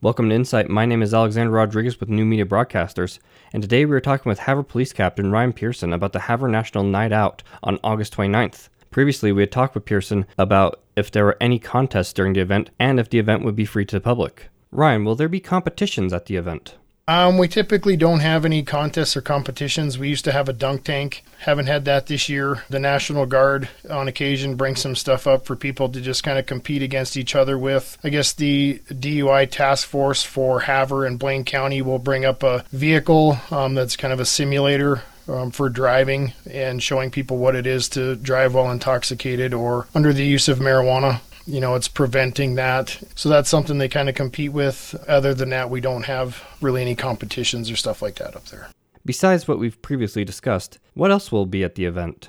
Welcome to Insight. My name is Alexander Rodriguez with New Media Broadcasters, and today we are talking with Havre Police Captain Ryan Pearson about the Havre National Night Out on August 29th. Previously, we had talked with Pearson about if there were any contests during the event and if the event would be free to the public. Ryan, will there be competitions at the event? Um, we typically don't have any contests or competitions. We used to have a dunk tank. Haven't had that this year. The National Guard, on occasion, brings some stuff up for people to just kind of compete against each other with. I guess the DUI task force for Havre and Blaine County will bring up a vehicle um, that's kind of a simulator um, for driving and showing people what it is to drive while intoxicated or under the use of marijuana you know, it's preventing that. So that's something they kind of compete with. Other than that, we don't have really any competitions or stuff like that up there. Besides what we've previously discussed, what else will be at the event?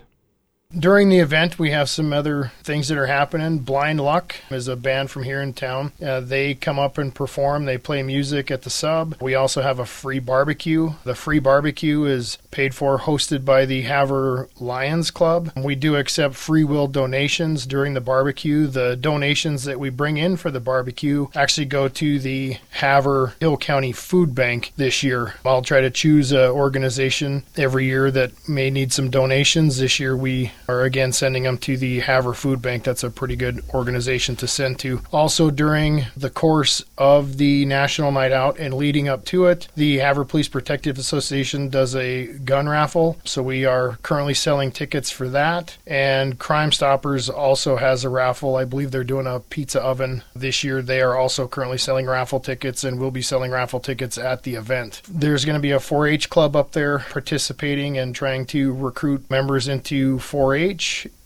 During the event, we have some other things that are happening. Blind Luck is a band from here in town. Uh, they come up and perform. They play music at the sub. We also have a free barbecue. The free barbecue is paid for, hosted by the Havre Lions Club. We do accept free will donations during the barbecue. The donations that we bring in for the barbecue actually go to the Havre Hill County Food Bank this year. I'll try to choose an organization every year that may need some donations. This year, we are again sending them to the Havre Food Bank. That's a pretty good organization to send to. Also, during the course of the National Night Out and leading up to it, the Havre Police Protective Association does a gun raffle. So we are currently selling tickets for that. And Crime Stoppers also has a raffle. I believe they're doing a pizza oven this year. They are also currently selling raffle tickets and will be selling raffle tickets at the event. There's going to be a 4 H club up there participating and trying to recruit members into 4 H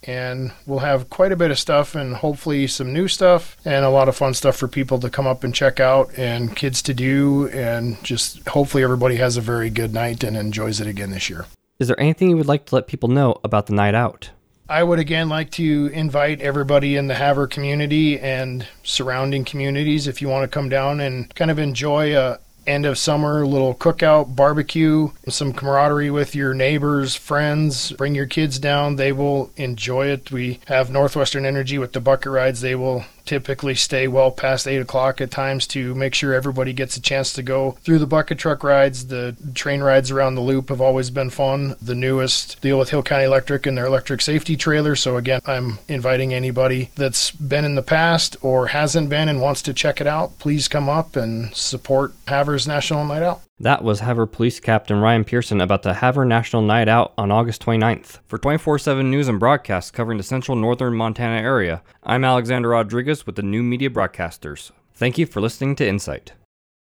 And we'll have quite a bit of stuff and hopefully some new stuff and a lot of fun stuff for people to come up and check out and kids to do and just hopefully everybody has a very good night and enjoys it again this year. Is there anything you would like to let people know about the night out? I would again like to invite everybody in the Havre community and surrounding communities if you want to come down and kind of enjoy a, end of summer little cookout barbecue some camaraderie with your neighbors friends bring your kids down. They will enjoy it. We have northwestern energy with the bucket rides. They will typically stay well past 8 o'clock at times to make sure everybody gets a chance to go through the bucket truck rides. The train rides around the loop have always been fun. The newest deal with Hill County Electric and their electric safety trailer. So, again, I'm inviting anybody that's been in the past or hasn't been and wants to check it out, please come up and support Havre's National Night Out. That was Havre Police Captain Ryan Pearson about the Havre National Night Out on August 29th. For 24 7 news and broadcasts covering the central northern Montana area, I'm Alexander Rodriguez with the New Media Broadcasters. Thank you for listening to Insight.